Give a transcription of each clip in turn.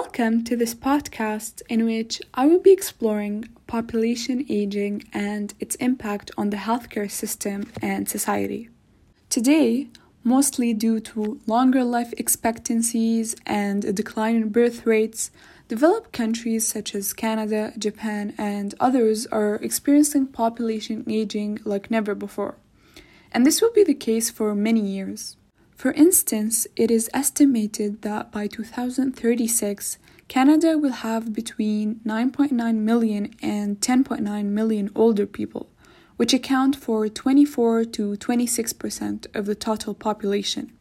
Welcome to this podcast in which I will be exploring population aging and its impact on the healthcare system and society. Today, mostly due to longer life expectancies and a decline in birth rates, developed countries such as Canada, Japan, and others are experiencing population aging like never before. And this will be the case for many years. For instance, it is estimated that by 2036, Canada will have between 9.9 million and 10.9 million older people, which account for 24 to 26% of the total population.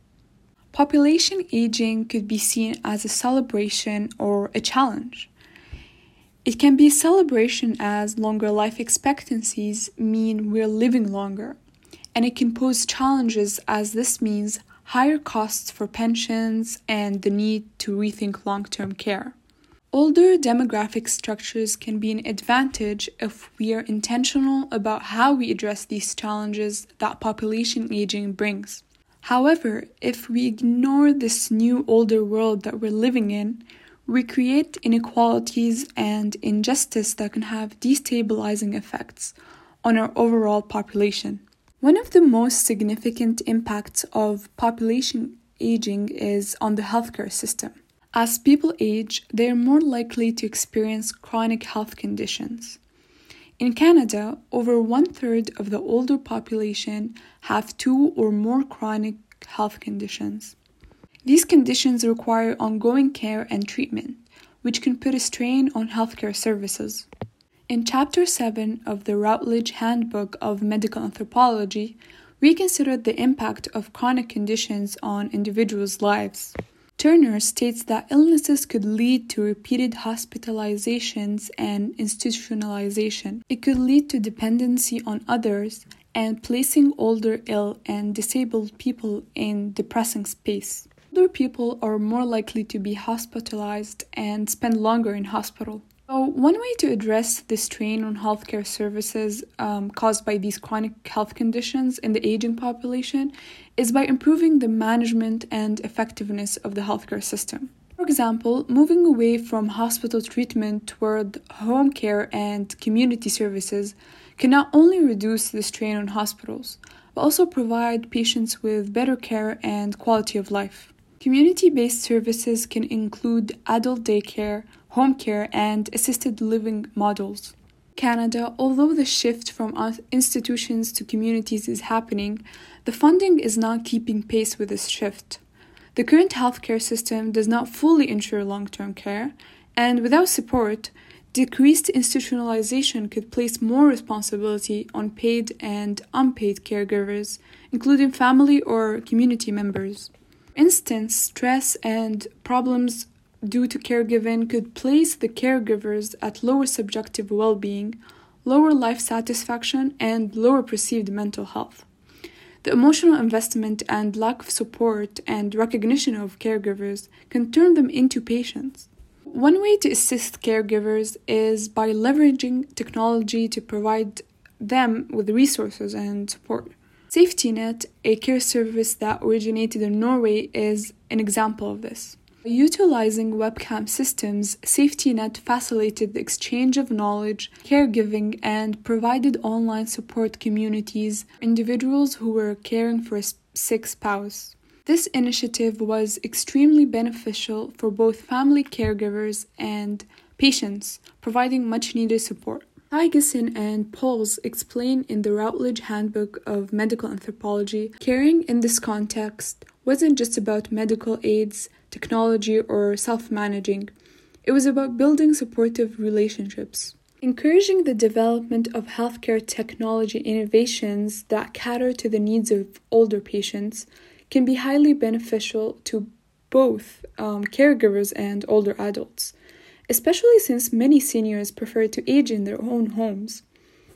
Population aging could be seen as a celebration or a challenge. It can be a celebration as longer life expectancies mean we're living longer, and it can pose challenges as this means higher costs for pensions, and the need to rethink long term care. Older demographic structures can be an advantage if we are intentional about how we address these challenges that population aging brings. However, if we ignore this new older world that we're living in, we create inequalities and injustice that can have destabilizing effects on our overall population. One of the most significant impacts of population aging is on the healthcare system. As people age, they are more likely to experience chronic health conditions. In Canada, over one third of the older population have two or more chronic health conditions. These conditions require ongoing care and treatment, which can put a strain on healthcare services. In Chapter 7 of the Routledge Handbook of Medical Anthropology, we considered the impact of chronic conditions on individuals' lives. Turner states that illnesses could lead to repeated hospitalizations and institutionalization. It could lead to dependency on others and placing older, ill, and disabled people in depressing space. Older people are more likely to be hospitalized and spend longer in hospital. So, one way to address the strain on healthcare services um, caused by these chronic health conditions in the aging population is by improving the management and effectiveness of the healthcare system. For example, moving away from hospital treatment toward home care and community services can not only reduce the strain on hospitals, but also provide patients with better care and quality of life. Community based services can include adult daycare, home care, and assisted living models. Canada, although the shift from uh, institutions to communities is happening, the funding is not keeping pace with this shift. The current healthcare system does not fully ensure long term care, and without support, decreased institutionalization could place more responsibility on paid and unpaid caregivers, including family or community members. For instance, stress and problems due to caregiving could place the caregivers at lower subjective well being, lower life satisfaction, and lower perceived mental health. The emotional investment and lack of support and recognition of caregivers can turn them into patients. One way to assist caregivers is by leveraging technology to provide them with resources and support. SafetyNet, a care service that originated in Norway, is an example of this. Utilizing webcam systems, SafetyNet facilitated the exchange of knowledge, caregiving, and provided online support communities individuals who were caring for a sick spouse. This initiative was extremely beneficial for both family caregivers and patients, providing much needed support. Tygeson and Pauls explain in the Routledge Handbook of Medical Anthropology caring in this context wasn't just about medical aids, technology, or self managing, it was about building supportive relationships. Encouraging the development of healthcare technology innovations that cater to the needs of older patients can be highly beneficial to both um, caregivers and older adults, especially since many seniors prefer to age in their own homes.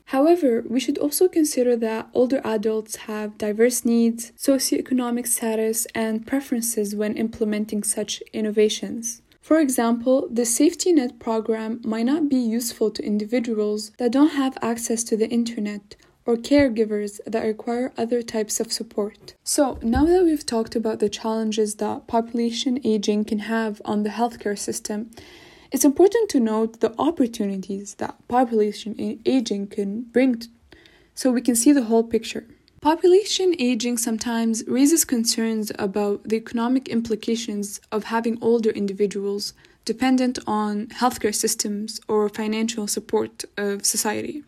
However, we should also consider that older adults have diverse needs, socioeconomic status, and preferences when implementing such innovations. For example, the safety net program might not be useful to individuals that don't have access to the internet or caregivers that require other types of support. So, now that we've talked about the challenges that population aging can have on the healthcare system, it's important to note the opportunities that population aging can bring so we can see the whole picture. Population aging sometimes raises concerns about the economic implications of having older individuals dependent on healthcare systems or financial support of society.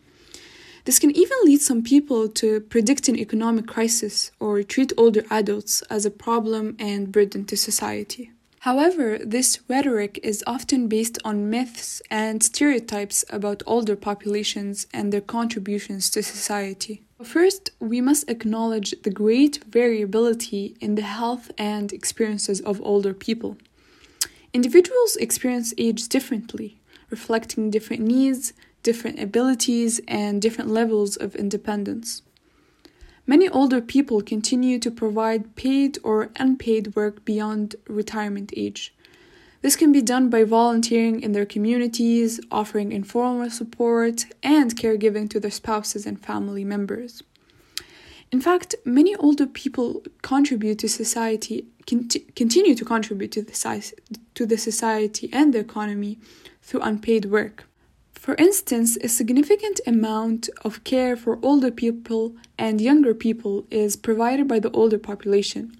This can even lead some people to predict an economic crisis or treat older adults as a problem and burden to society. However, this rhetoric is often based on myths and stereotypes about older populations and their contributions to society. First, we must acknowledge the great variability in the health and experiences of older people. Individuals experience age differently, reflecting different needs, different abilities, and different levels of independence. Many older people continue to provide paid or unpaid work beyond retirement age. This can be done by volunteering in their communities, offering informal support, and caregiving to their spouses and family members. In fact, many older people contribute to society, continue to contribute to the, to the society and the economy through unpaid work. For instance, a significant amount of care for older people and younger people is provided by the older population.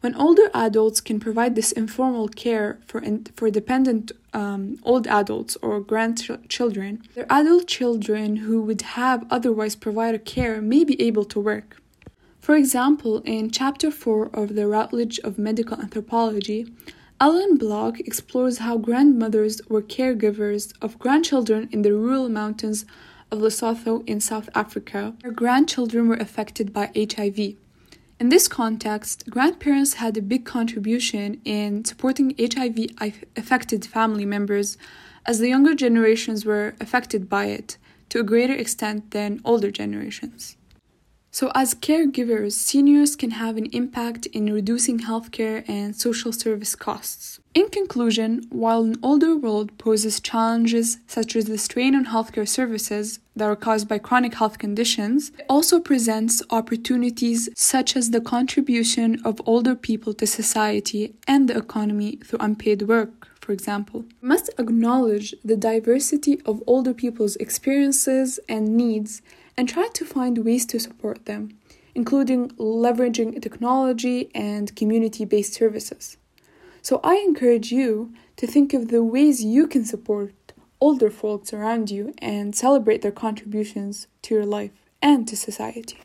When older adults can provide this informal care for, in, for dependent um, old adults or grandchildren, their adult children who would have otherwise provided care may be able to work. For example, in Chapter 4 of the Routledge of Medical Anthropology, Ellen Block explores how grandmothers were caregivers of grandchildren in the rural mountains of Lesotho in South Africa, where grandchildren were affected by HIV. In this context, grandparents had a big contribution in supporting HIV affected family members as the younger generations were affected by it to a greater extent than older generations. So, as caregivers, seniors can have an impact in reducing healthcare and social service costs. In conclusion, while an older world poses challenges such as the strain on healthcare services that are caused by chronic health conditions, it also presents opportunities such as the contribution of older people to society and the economy through unpaid work for example. We must acknowledge the diversity of older people's experiences and needs and try to find ways to support them, including leveraging technology and community based services. So I encourage you to think of the ways you can support older folks around you and celebrate their contributions to your life and to society.